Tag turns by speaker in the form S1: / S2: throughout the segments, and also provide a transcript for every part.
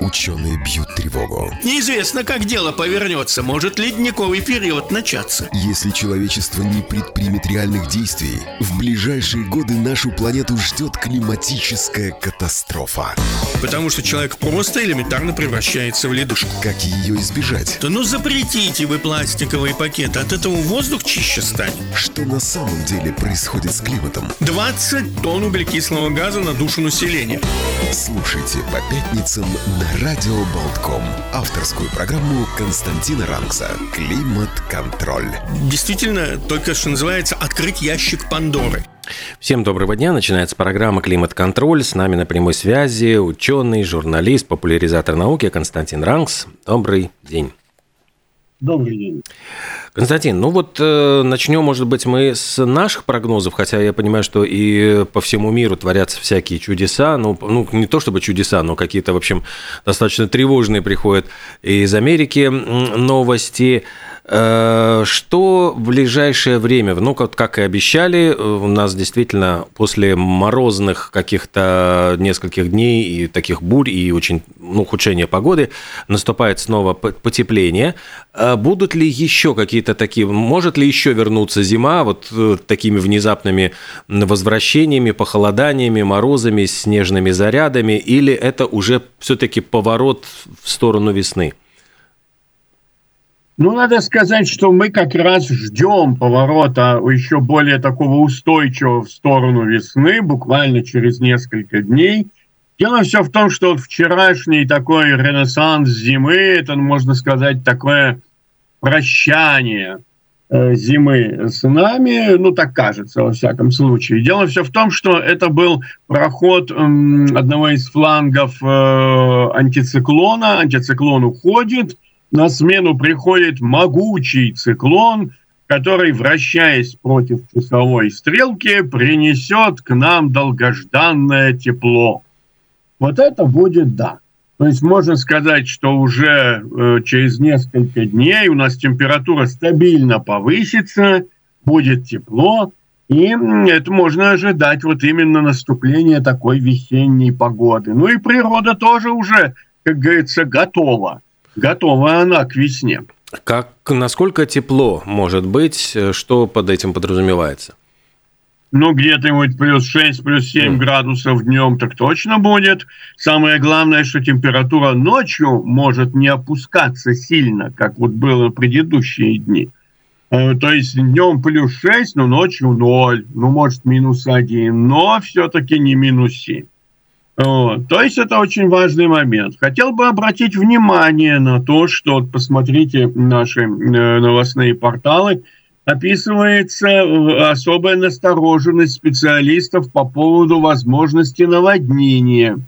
S1: Ученые бьют тревогу.
S2: Неизвестно, как дело повернется. Может ледниковый период начаться.
S1: Если человечество не предпримет реальных действий, в ближайшие годы нашу планету ждет климатическая катастрофа.
S2: Потому что человек просто элементарно превращается в ледушку.
S1: Как ее избежать?
S2: Да ну запретите вы пластиковые пакеты, от этого воздух чище станет.
S1: Что на самом деле происходит с климатом?
S2: 20 тонн углекислого газа на душу населения.
S1: Слушайте по пятницам на Радио Болтком. Авторскую программу Константина Ранкса «Климат-контроль».
S2: Действительно, только что называется «Открыть ящик Пандоры».
S3: Всем доброго дня. Начинается программа «Климат-контроль». С нами на прямой связи ученый, журналист, популяризатор науки Константин Ранкс. Добрый день.
S4: Добрый день.
S3: Константин, ну вот э, начнем, может быть, мы с наших прогнозов, хотя я понимаю, что и по всему миру творятся всякие чудеса, ну, ну не то чтобы чудеса, но какие-то, в общем, достаточно тревожные приходят из Америки новости. Э, что в ближайшее время, ну, как, и обещали, у нас действительно после морозных каких-то нескольких дней и таких бурь, и очень ну, ухудшения погоды, наступает снова потепление. Э, будут ли еще какие-то такие, может ли еще вернуться зима вот э, такими внезапными возвращениями, похолоданиями, морозами, снежными зарядами, или это уже все-таки поворот в сторону весны?
S4: Ну, надо сказать, что мы как раз ждем поворота еще более такого устойчивого в сторону весны, буквально через несколько дней. Дело все в том, что вчерашний такой ренессанс зимы, это, можно сказать, такое прощание э, зимы с нами, ну так кажется во всяком случае. Дело все в том, что это был проход одного из флангов э, антициклона, антициклон уходит, на смену приходит могучий циклон, который, вращаясь против часовой стрелки, принесет к нам долгожданное тепло. Вот это будет да. То есть можно сказать, что уже э, через несколько дней у нас температура стабильно повысится, будет тепло, и это можно ожидать вот именно наступления такой весенней погоды. Ну и природа тоже уже, как говорится, готова готова она к весне.
S3: Как, насколько тепло может быть? Что под этим подразумевается?
S4: Ну, где-то плюс 6, плюс 7 mm. градусов днем так точно будет. Самое главное, что температура ночью может не опускаться сильно, как вот было в предыдущие дни. Э, то есть днем плюс 6, но ночью 0, ну, может, минус 1, но все-таки не минус 7. Вот. То есть это очень важный момент. Хотел бы обратить внимание на то, что вот посмотрите наши э, новостные порталы, описывается э, особая настороженность специалистов по поводу возможности наводнения.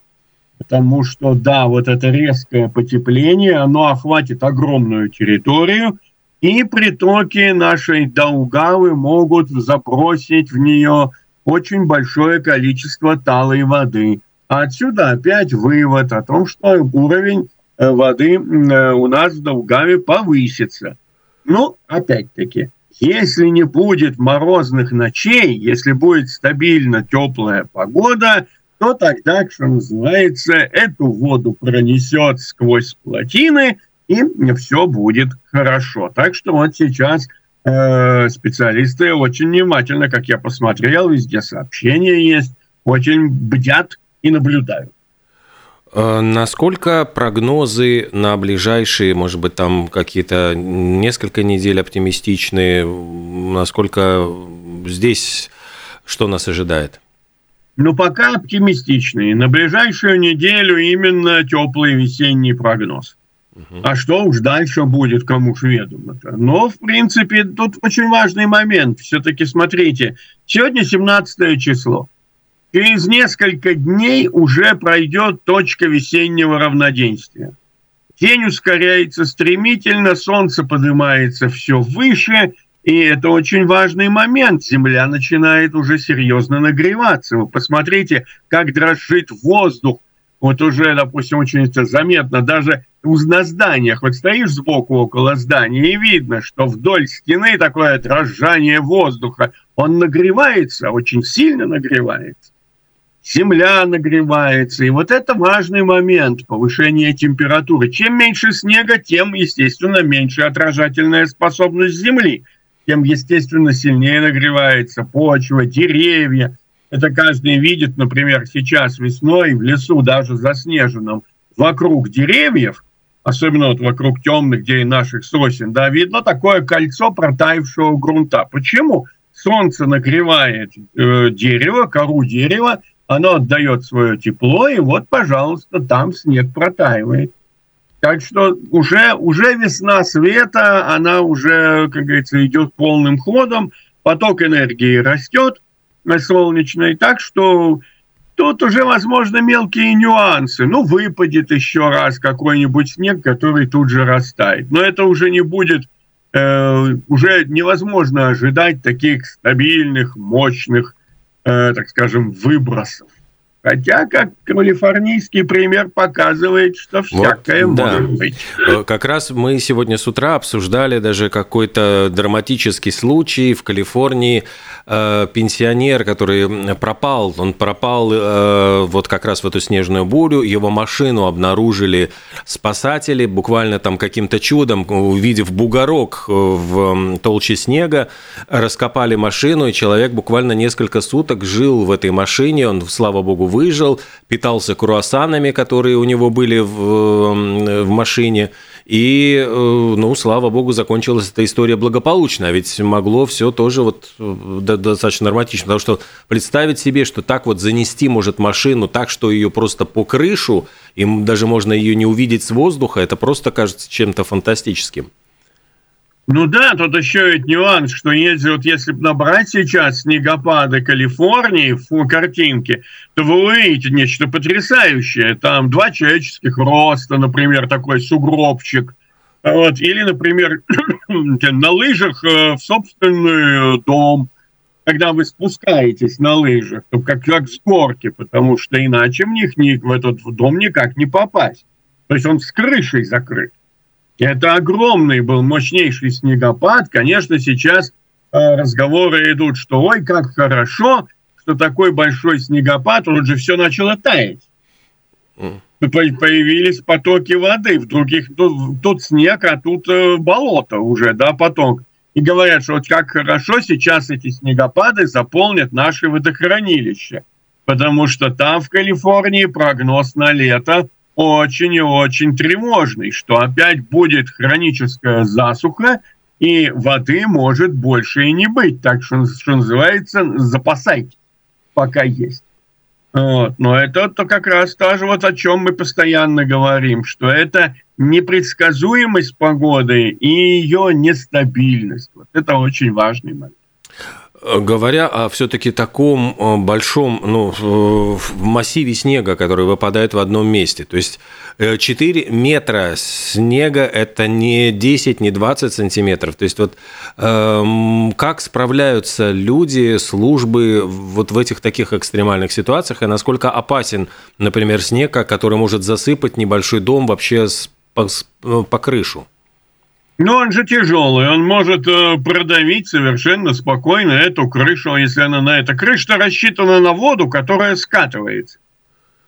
S4: Потому что, да, вот это резкое потепление, оно охватит огромную территорию, и притоки нашей Даугавы могут забросить в нее очень большое количество талой воды – а отсюда опять вывод о том, что уровень э, воды э, у нас в Долгаве повысится. Ну, опять-таки, если не будет морозных ночей, если будет стабильно теплая погода, то тогда, что называется, эту воду пронесет сквозь плотины, и все будет хорошо. Так что вот сейчас э, специалисты очень внимательно, как я посмотрел, везде сообщения есть, очень бдят и наблюдаю.
S3: Э, насколько прогнозы на ближайшие, может быть, там какие-то несколько недель оптимистичные? Насколько здесь что нас ожидает?
S4: Ну, пока оптимистичные. На ближайшую неделю именно теплый весенний прогноз. Угу. А что уж дальше будет, кому ж ведомо-то. Но, в принципе, тут очень важный момент. Все-таки смотрите, сегодня 17 число. Через несколько дней уже пройдет точка весеннего равноденствия. День ускоряется стремительно, солнце поднимается все выше, и это очень важный момент. Земля начинает уже серьезно нагреваться. Вы посмотрите, как дрожит воздух. Вот уже, допустим, очень это заметно, даже на зданиях. Вот стоишь сбоку около здания, и видно, что вдоль стены такое дрожание воздуха. Он нагревается, очень сильно нагревается. Земля нагревается. И вот это важный момент повышения температуры. Чем меньше снега, тем, естественно, меньше отражательная способность Земли. Тем, естественно, сильнее нагревается почва, деревья. Это каждый видит, например, сейчас весной в лесу, даже заснеженном, вокруг деревьев, особенно вот вокруг темных, где и наших сосен, да, видно такое кольцо протаившего грунта. Почему? Солнце нагревает э, дерево, кору дерева, оно отдает свое тепло, и вот, пожалуйста, там снег протаивает. Так что уже, уже весна света, она уже, как говорится, идет полным ходом, поток энергии растет солнечной, так что тут уже, возможно, мелкие нюансы. Ну, выпадет еще раз какой-нибудь снег, который тут же растает. Но это уже не будет, э, уже невозможно ожидать таких стабильных, мощных так скажем, выбросов. Хотя, как калифорнийский пример показывает, что всякое вот, может да. быть.
S3: Э, как раз мы сегодня с утра обсуждали даже какой-то драматический случай в Калифорнии. Э, пенсионер, который пропал, он пропал э, вот как раз в эту снежную бурю. Его машину обнаружили спасатели, буквально там каким-то чудом, увидев бугорок в толще снега, раскопали машину, и человек буквально несколько суток жил в этой машине. Он, слава богу, выжил, питался круассанами, которые у него были в, в машине. И, э, ну, слава богу, закончилась эта история благополучно. А ведь могло все тоже вот э, достаточно норматично. Потому что представить себе, что так вот занести может машину так, что ее просто по крышу, и даже можно ее не увидеть с воздуха, это просто кажется чем-то фантастическим.
S4: Ну да, тут еще ведь нюанс, что если, вот если набрать сейчас снегопады Калифорнии в картинке, то вы увидите нечто потрясающее. Там два человеческих роста, например, такой сугробчик. Вот. Или, например, на лыжах э, в собственный дом, когда вы спускаетесь на лыжах, то как, как с горки, потому что иначе в них ни, в этот дом никак не попасть. То есть он с крышей закрыт. Это огромный был мощнейший снегопад. Конечно, сейчас э, разговоры идут, что ой, как хорошо, что такой большой снегопад, тут же все начало таять. Mm. Появились потоки воды, в других тут, тут снег, а тут э, болото уже, да, поток. И говорят, что вот как хорошо сейчас эти снегопады заполнят наши водохранилища, потому что там в Калифорнии прогноз на лето очень и очень тревожный, что опять будет хроническая засуха, и воды может больше и не быть. Так что, что называется, запасайте, пока есть. Вот. Но это то как раз тоже вот о чем мы постоянно говорим, что это непредсказуемость погоды и ее нестабильность. Вот это очень важный момент.
S3: Говоря о все-таки таком э, большом ну, массиве снега, который выпадает в одном месте, то есть 4 э, метра снега – это не 10, не 20 сантиметров. То есть вот эм, как справляются люди, службы вот в этих таких экстремальных ситуациях, и насколько опасен, например, снег, который может засыпать небольшой дом вообще по, э, по крышу?
S4: Но он же тяжелый, он может э, продавить совершенно спокойно эту крышу, если она на это. Крыша рассчитана на воду, которая скатывается.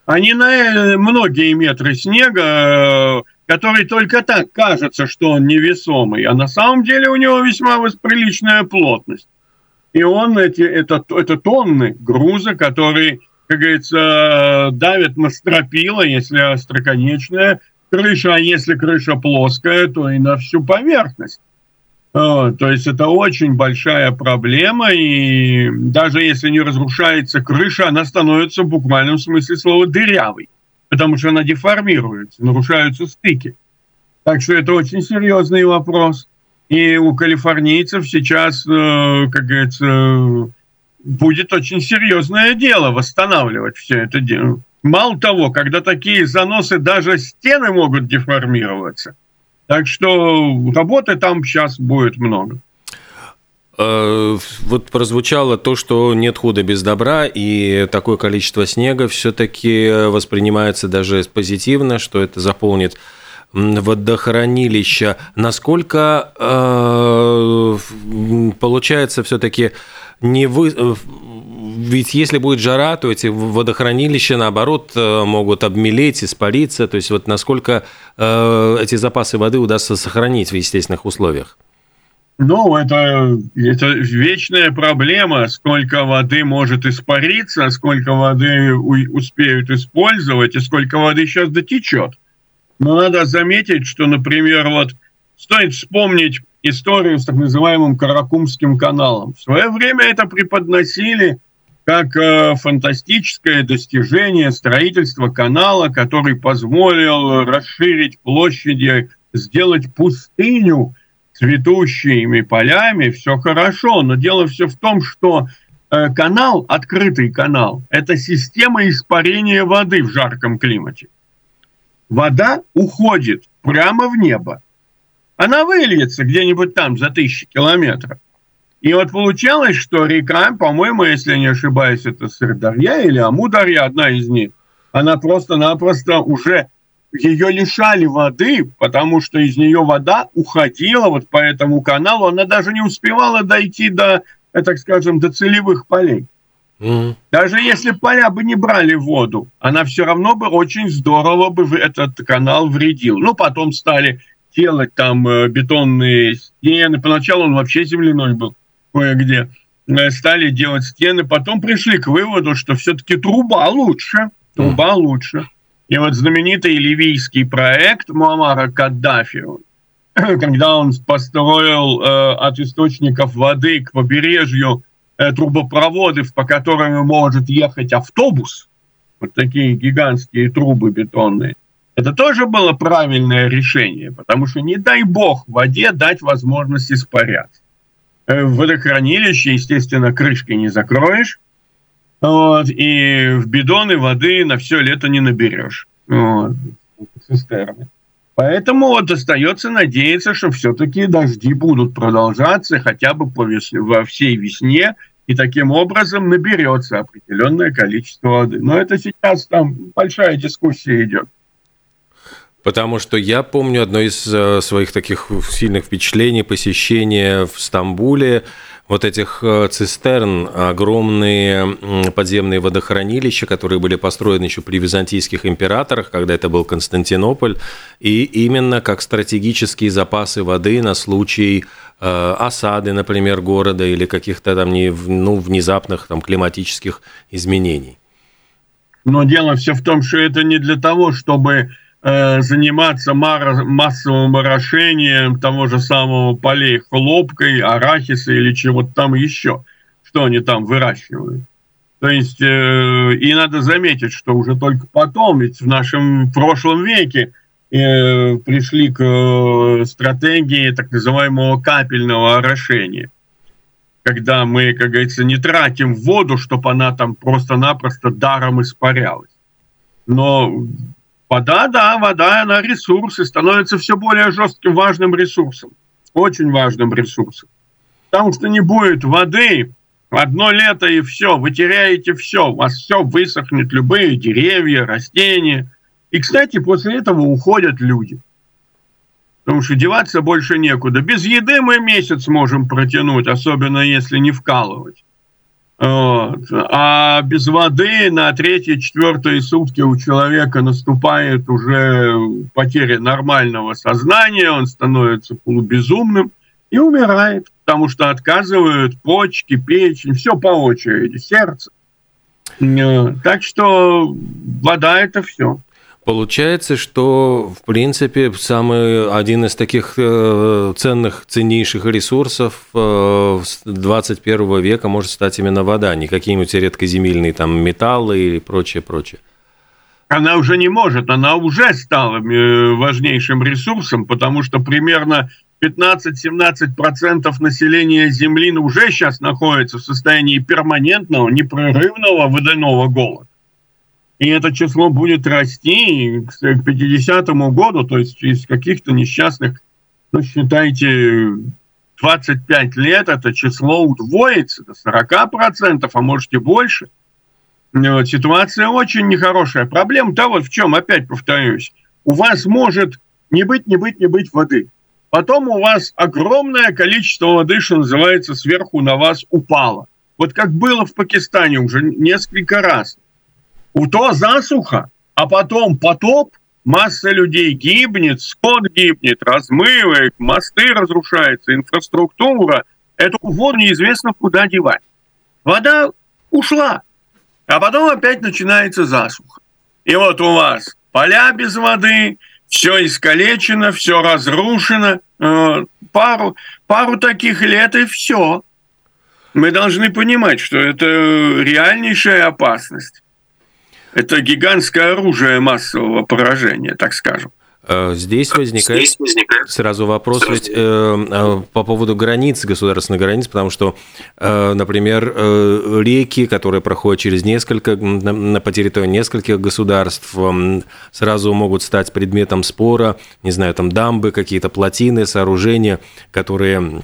S4: А не на э, многие метры снега, э, который только так кажется, что он невесомый, а на самом деле у него весьма приличная плотность. И он, эти, это, это тонны груза, которые, как говорится, давят на стропила, если остроконечная, крыша, а если крыша плоская, то и на всю поверхность. То есть это очень большая проблема, и даже если не разрушается крыша, она становится в буквальном смысле слова дырявой, потому что она деформируется, нарушаются стыки. Так что это очень серьезный вопрос. И у калифорнийцев сейчас, э, как говорится, будет очень серьезное дело восстанавливать все это дело. Мало того, когда такие заносы, даже стены могут деформироваться. Так что работы там сейчас будет много.
S3: Э, вот прозвучало то, что нет худа без добра, и такое количество снега все-таки воспринимается даже позитивно, что это заполнит водохранилища. Насколько э, получается все-таки не вы, ведь если будет жара, то эти водохранилища, наоборот, э, могут обмелеть, испариться. То есть вот насколько э, эти запасы воды удастся сохранить в естественных условиях?
S4: Ну, это, это вечная проблема, сколько воды может испариться, сколько воды успеют использовать и сколько воды сейчас дотечет. Но надо заметить, что, например, вот стоит вспомнить историю с так называемым Каракумским каналом. В свое время это преподносили как э, фантастическое достижение строительства канала, который позволил расширить площади, сделать пустыню цветущими полями, все хорошо, но дело все в том, что э, канал, открытый канал, это система испарения воды в жарком климате. Вода уходит прямо в небо она выльется где-нибудь там за тысячи километров. И вот получалось, что река, по-моему, если не ошибаюсь, это Сырдарья или Амударья, одна из них, она просто-напросто уже ее лишали воды, потому что из нее вода уходила вот по этому каналу, она даже не успевала дойти до, э, так скажем, до целевых полей. Mm-hmm. Даже если поля бы не брали воду, она все равно бы очень здорово бы этот канал вредил. Ну, потом стали делать там э, бетонные стены. Поначалу он вообще земляной был кое-где. Э, стали делать стены, потом пришли к выводу, что все-таки труба лучше. Труба лучше. И вот знаменитый ливийский проект Муаммара Каддафи, когда он построил э, от источников воды к побережью э, трубопроводы, по которым может ехать автобус, вот такие гигантские трубы бетонные, это тоже было правильное решение, потому что не дай бог воде дать возможность испаряться. Э, в водохранилище, естественно, крышкой не закроешь, вот, и в бидоны воды на все лето не наберешь. Вот. Поэтому вот остается надеяться, что все-таки дожди будут продолжаться хотя бы по весне, во всей весне, и таким образом наберется определенное количество воды. Но это сейчас там большая дискуссия идет.
S3: Потому что я помню одно из э, своих таких сильных впечатлений посещения в Стамбуле вот этих э, цистерн, огромные подземные водохранилища, которые были построены еще при византийских императорах, когда это был Константинополь, и именно как стратегические запасы воды на случай э, осады, например, города или каких-то там ну, внезапных там, климатических изменений.
S4: Но дело все в том, что это не для того, чтобы заниматься массовым орошением того же самого полей хлопкой, арахиса или чего-то там еще, что они там выращивают. То есть, э, и надо заметить, что уже только потом, ведь в нашем прошлом веке э, пришли к э, стратегии так называемого капельного орошения. Когда мы, как говорится, не тратим воду, чтобы она там просто-напросто даром испарялась. Но Вода, да, вода, она ресурс и становится все более жестким, важным ресурсом. Очень важным ресурсом. Потому что не будет воды, одно лето и все, вы теряете все, у вас все высохнет, любые деревья, растения. И, кстати, после этого уходят люди. Потому что деваться больше некуда. Без еды мы месяц можем протянуть, особенно если не вкалывать. Вот. А без воды на третьи, четвертые сутки у человека наступает уже потеря нормального сознания, он становится полубезумным и умирает, потому что отказывают почки, печень, все по очереди, сердце. Э, так что вода это все.
S3: Получается, что, в принципе, самый один из таких э, ценных, ценнейших ресурсов 21 э, века может стать именно вода, не какие-нибудь редкоземельные там металлы или прочее, прочее.
S4: Она уже не может, она уже стала э, важнейшим ресурсом, потому что примерно 15-17% населения Земли уже сейчас находится в состоянии перманентного, непрерывного водяного голода. И это число будет расти к 50 году, то есть через каких-то несчастных, ну, считайте, 25 лет это число удвоится до 40%, а может и больше. Вот, ситуация очень нехорошая. Проблема-то вот в чем, опять повторюсь. У вас может не быть, не быть, не быть воды. Потом у вас огромное количество воды, что называется, сверху на вас упало. вот как было в Пакистане уже несколько раз. У то засуха, а потом потоп, масса людей гибнет, скот гибнет, размывает, мосты разрушаются, инфраструктура. Эту воду неизвестно куда девать. Вода ушла, а потом опять начинается засуха. И вот у вас поля без воды, все искалечено, все разрушено. Э, пару, пару таких лет и все. Мы должны понимать, что это реальнейшая опасность. Это гигантское оружие массового поражения, так скажем.
S3: Э, здесь возникает, Здесь возникает сразу вопрос сразу. Ведь, э, э, по поводу границ, государственных границ, потому что, э, например, э, реки, которые проходят через несколько, на, по территории нескольких государств, э, сразу могут стать предметом спора, не знаю, там дамбы, какие-то плотины, сооружения, которые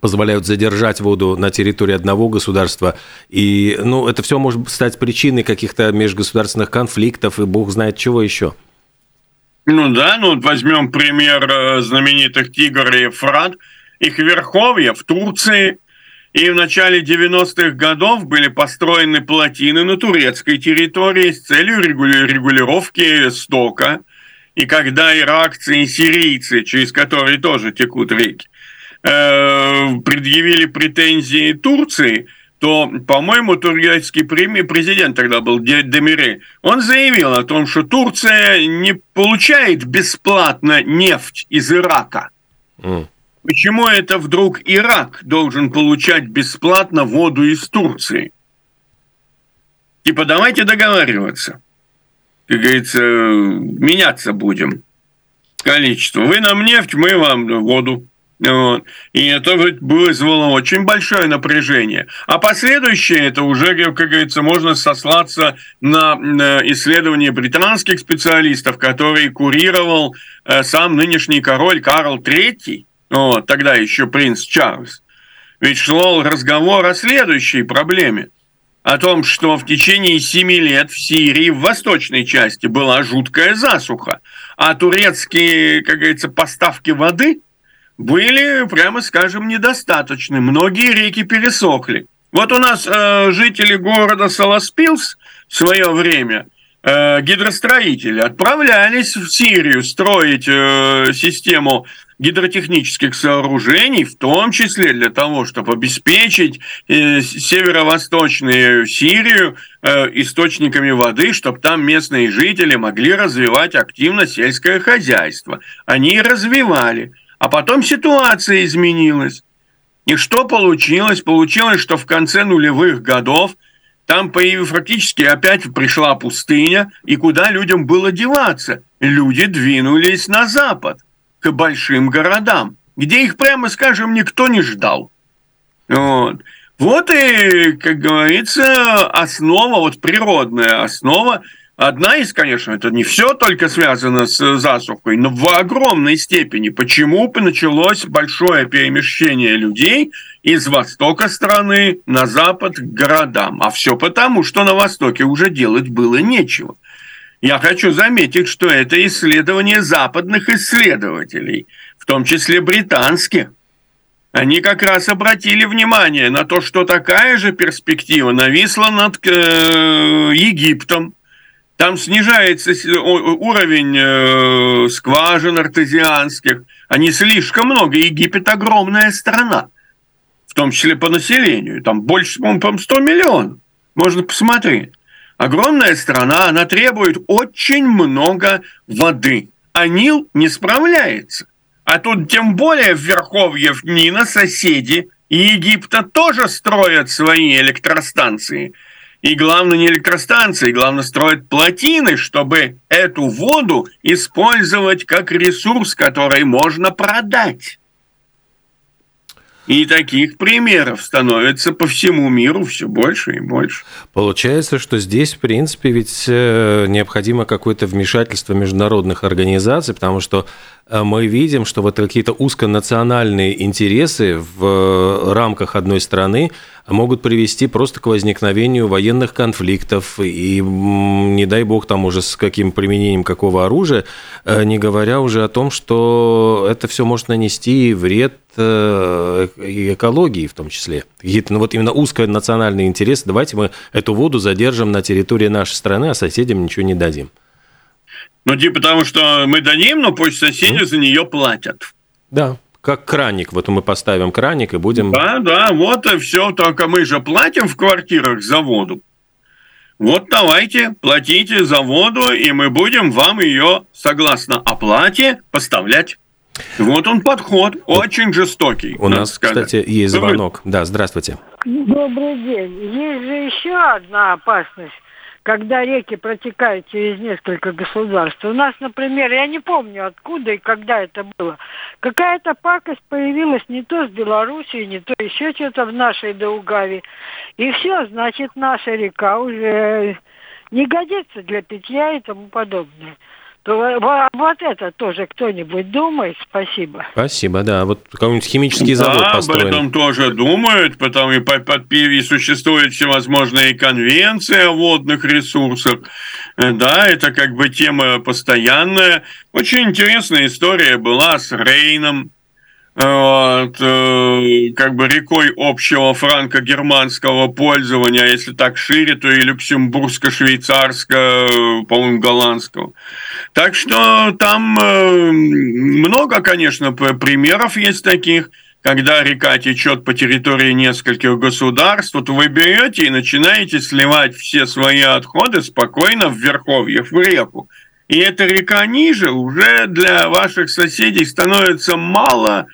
S3: позволяют задержать воду на территории одного государства. И ну, это все может стать причиной каких-то межгосударственных конфликтов и бог знает чего еще.
S4: Ну да, ну вот возьмем пример э, знаменитых Тигр и Фрат. Их верховья в Турции и в начале 90-х годов были построены плотины на турецкой территории с целью регулировки стока. И когда иракцы и сирийцы, через которые тоже текут реки, Э, предъявили претензии Турции, то, по-моему, турецкий президент тогда был Демире, он заявил о том, что Турция не получает бесплатно нефть из Ирака. Mm. Почему это вдруг Ирак должен получать бесплатно воду из Турции? Типа, давайте договариваться. Как говорится, меняться будем. Количество. Вы нам нефть, мы вам воду. Вот. И это вызвало очень большое напряжение. А последующее, это уже, как говорится, можно сослаться на исследования британских специалистов, которые курировал э, сам нынешний король Карл III, вот, тогда еще принц Чарльз. Ведь шел разговор о следующей проблеме. О том, что в течение семи лет в Сирии, в восточной части, была жуткая засуха, а турецкие, как говорится, поставки воды – были, прямо скажем, недостаточны. Многие реки пересохли. Вот у нас э, жители города Саласпилс в свое время, э, гидростроители, отправлялись в Сирию строить э, систему гидротехнических сооружений, в том числе для того, чтобы обеспечить э, северо-восточную Сирию э, источниками воды, чтобы там местные жители могли развивать активно сельское хозяйство. Они развивали. А потом ситуация изменилась. И что получилось? Получилось, что в конце нулевых годов там появилась фактически опять пришла пустыня, и куда людям было деваться? Люди двинулись на запад, к большим городам, где их, прямо скажем, никто не ждал. Вот. Вот и, как говорится, основа, вот природная основа Одна из, конечно, это не все только связано с засухой, но в огромной степени. Почему началось большое перемещение людей из востока страны на запад к городам? А все потому, что на востоке уже делать было нечего. Я хочу заметить, что это исследование западных исследователей, в том числе британских. Они как раз обратили внимание на то, что такая же перспектива нависла над э, Египтом, там снижается уровень э, скважин артезианских. Они слишком много. Египет огромная страна, в том числе по населению. Там больше, по-моему, 100 миллионов. Можно посмотреть. Огромная страна, она требует очень много воды. А Нил не справляется. А тут тем более в верховьях Нина соседи Египта тоже строят свои электростанции – и главное не электростанции, главное строить плотины, чтобы эту воду использовать как ресурс, который можно продать. И таких примеров становится по всему миру все больше и больше.
S3: Получается, что здесь, в принципе, ведь э, необходимо какое-то вмешательство международных организаций, потому что мы видим, что вот какие-то узконациональные интересы в рамках одной страны могут привести просто к возникновению военных конфликтов и, не дай бог, там уже с каким применением какого оружия, э, не говоря уже о том, что это все может нанести вред э, и экологии в том числе. Ну вот именно узконациональные интересы, давайте мы эту воду задержим на территории нашей страны, а соседям ничего не дадим.
S4: Ну, типа потому что мы дадим, но пусть соседи mm. за нее платят.
S3: Да, как краник. Вот мы поставим краник и будем...
S4: Да, да, вот и все. Только мы же платим в квартирах за воду. Вот давайте, платите за воду, и мы будем вам ее, согласно оплате, поставлять. Вот он подход, очень жестокий.
S3: У нас, сказать. кстати, есть звонок. Да, здравствуйте.
S5: Добрый день. Есть же еще одна опасность когда реки протекают через несколько государств. У нас, например, я не помню откуда и когда это было, какая-то пакость появилась не то с Белоруссией, не то еще что-то в нашей Даугаве. И все, значит, наша река уже не годится для питья и тому подобное вот это тоже кто-нибудь думает? Спасибо.
S3: Спасибо, да. Вот какой-нибудь химический завод да, построен.
S4: об этом тоже думают, потому и под, под ПИВИ существуют всевозможные конвенции о водных ресурсах. Э, да, это как бы тема постоянная. Очень интересная история была с Рейном вот, э, как бы рекой общего франко-германского пользования, если так шире, то и люксембургско-швейцарского, по-моему, голландского. Так что там э, много, конечно, примеров есть таких, когда река течет по территории нескольких государств, вот вы берете и начинаете сливать все свои отходы спокойно в верховьях, в реку. И эта река ниже уже для ваших соседей становится мало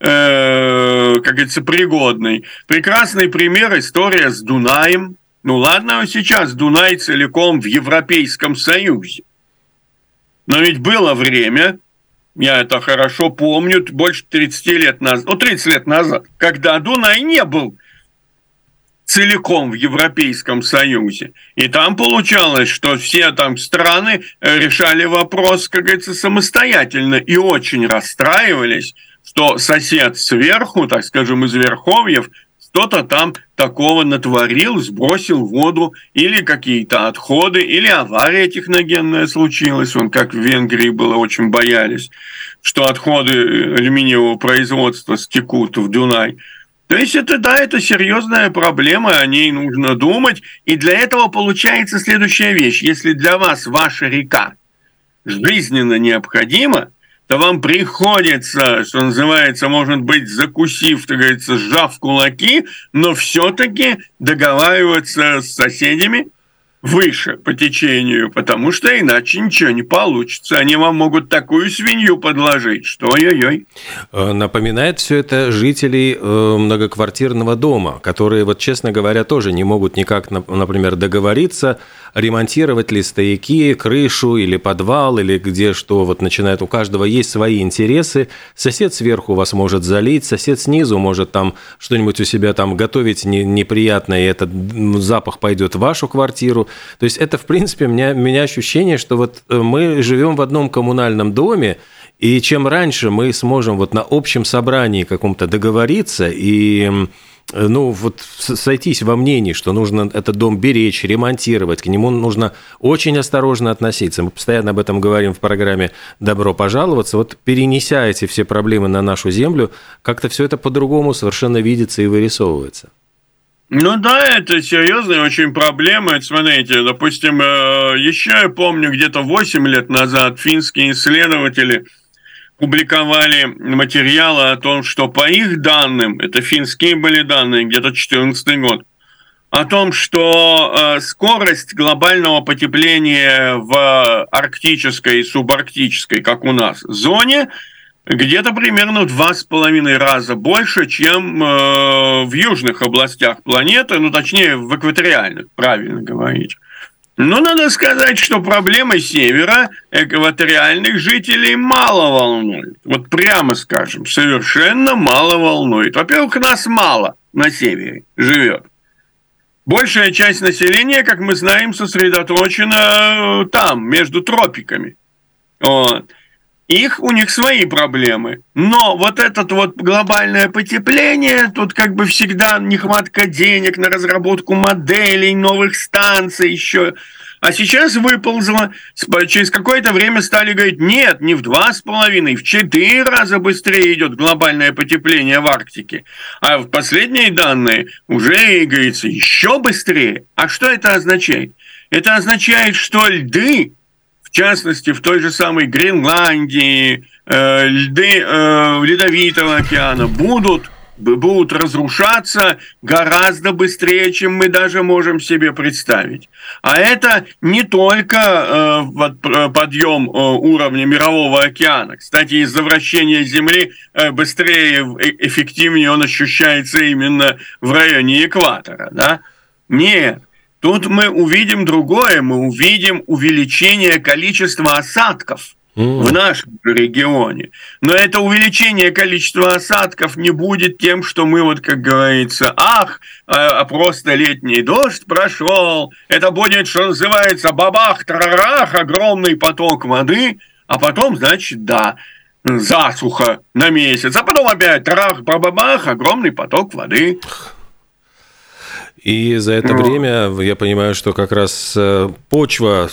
S4: э, как говорится, пригодный. Прекрасный пример история с Дунаем. Ну ладно, сейчас Дунай целиком в Европейском Союзе. Но ведь было время, я это хорошо помню, больше 30 лет назад, ну 30 лет назад, когда Дунай не был целиком в Европейском Союзе. И там получалось, что все там страны решали вопрос, как говорится, самостоятельно и очень расстраивались, что сосед сверху, так скажем, из Верховьев, что-то там такого натворил, сбросил воду, или какие-то отходы, или авария техногенная случилась. Он, как в Венгрии было, очень боялись, что отходы алюминиевого производства стекут в Дунай. То есть это, да, это серьезная проблема, о ней нужно думать. И для этого получается следующая вещь. Если для вас ваша река жизненно необходима, то вам приходится, что называется, может быть, закусив, так говорится, сжав кулаки, но все-таки договариваться с соседями выше по течению, потому что иначе ничего не получится. Они вам могут такую свинью подложить, что ой-ой-ой.
S3: Э, напоминает все это жителей э, многоквартирного дома, которые, вот честно говоря, тоже не могут никак, например, договориться, ремонтировать ли стояки, крышу или подвал, или где что, вот начинает, у каждого есть свои интересы. Сосед сверху вас может залить, сосед снизу может там что-нибудь у себя там готовить неприятное, и этот запах пойдет в вашу квартиру. То есть это, в принципе, у меня, у меня ощущение, что вот э, мы живем в одном коммунальном доме, и чем раньше мы сможем вот на общем собрании каком-то договориться и ну, вот сойтись во мнении, что нужно этот дом беречь, ремонтировать, к нему нужно очень осторожно относиться. Мы постоянно об этом говорим в программе «Добро пожаловаться». Вот перенеся эти все проблемы на нашу землю, как-то все это по-другому совершенно видится и вырисовывается.
S4: Ну да, это серьезная очень проблема. Смотрите, допустим, э, еще я помню, где-то 8 лет назад финские исследователи публиковали материалы о том, что по их данным, это финские были данные, где-то 2014 год, о том, что э, скорость глобального потепления в арктической и субарктической, как у нас, зоне – где-то примерно в два с половиной раза больше, чем э, в южных областях планеты, ну, точнее, в экваториальных, правильно говорить. Но надо сказать, что проблемы севера экваториальных жителей мало волнует. Вот прямо скажем, совершенно мало волнует. Во-первых, нас мало на севере живет. Большая часть населения, как мы знаем, сосредоточена э, там, между тропиками. Вот. Их, у них свои проблемы. Но вот это вот глобальное потепление, тут как бы всегда нехватка денег на разработку моделей, новых станций, еще а сейчас выползло, через какое-то время стали говорить, нет, не в два с половиной, в четыре раза быстрее идет глобальное потепление в Арктике. А в последние данные уже, говорится, еще быстрее. А что это означает? Это означает, что льды, в частности, в той же самой Гренландии, э, льды э, Ледовитого океана будут будут разрушаться гораздо быстрее, чем мы даже можем себе представить. А это не только э, подъем э, уровня мирового океана. Кстати, из-за вращения Земли э, быстрее, э, эффективнее он ощущается именно в районе экватора. Да? Нет. Тут мы увидим другое, мы увидим увеличение количества осадков – в нашем регионе. Но это увеличение количества осадков не будет тем, что мы вот, как говорится, ах, а, а просто летний дождь прошел. Это будет, что называется, бабах, тарарах, огромный поток воды, а потом, значит, да, засуха на месяц, а потом опять трах, бабах, огромный поток воды.
S3: И за это время я понимаю, что как раз э, почва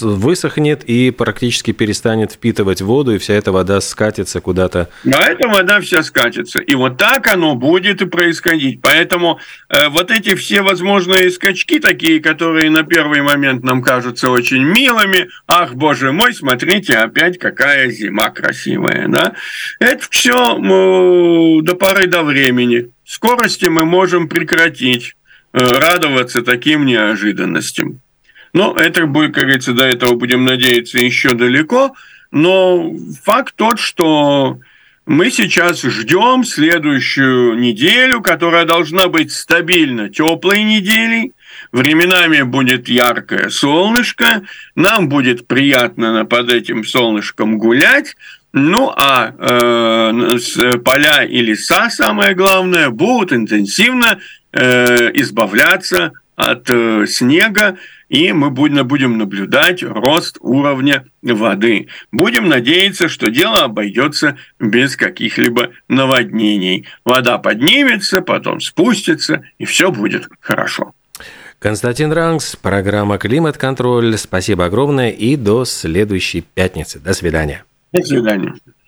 S3: высохнет и практически перестанет впитывать воду, и вся эта вода скатится куда-то.
S4: Да, эта вода вся скатится. И вот так оно будет и происходить. Поэтому э, вот эти все возможные скачки, такие, которые на первый момент нам кажутся очень милыми, ах, боже мой, смотрите, опять какая зима красивая, да? Это все э, до поры до времени скорости мы можем прекратить э, радоваться таким неожиданностям. Но это будет, как говорится, до этого будем надеяться еще далеко. Но факт тот, что мы сейчас ждем следующую неделю, которая должна быть стабильно теплой неделей. Временами будет яркое солнышко, нам будет приятно под этим солнышком гулять, ну а э, поля и леса, самое главное, будут интенсивно э, избавляться от э, снега, и мы будем, будем наблюдать рост уровня воды. Будем надеяться, что дело обойдется без каких-либо наводнений. Вода поднимется, потом спустится, и все будет хорошо.
S3: Константин Ранкс, программа «Климат-контроль». Спасибо огромное и до следующей пятницы. До свидания.
S4: До свидания.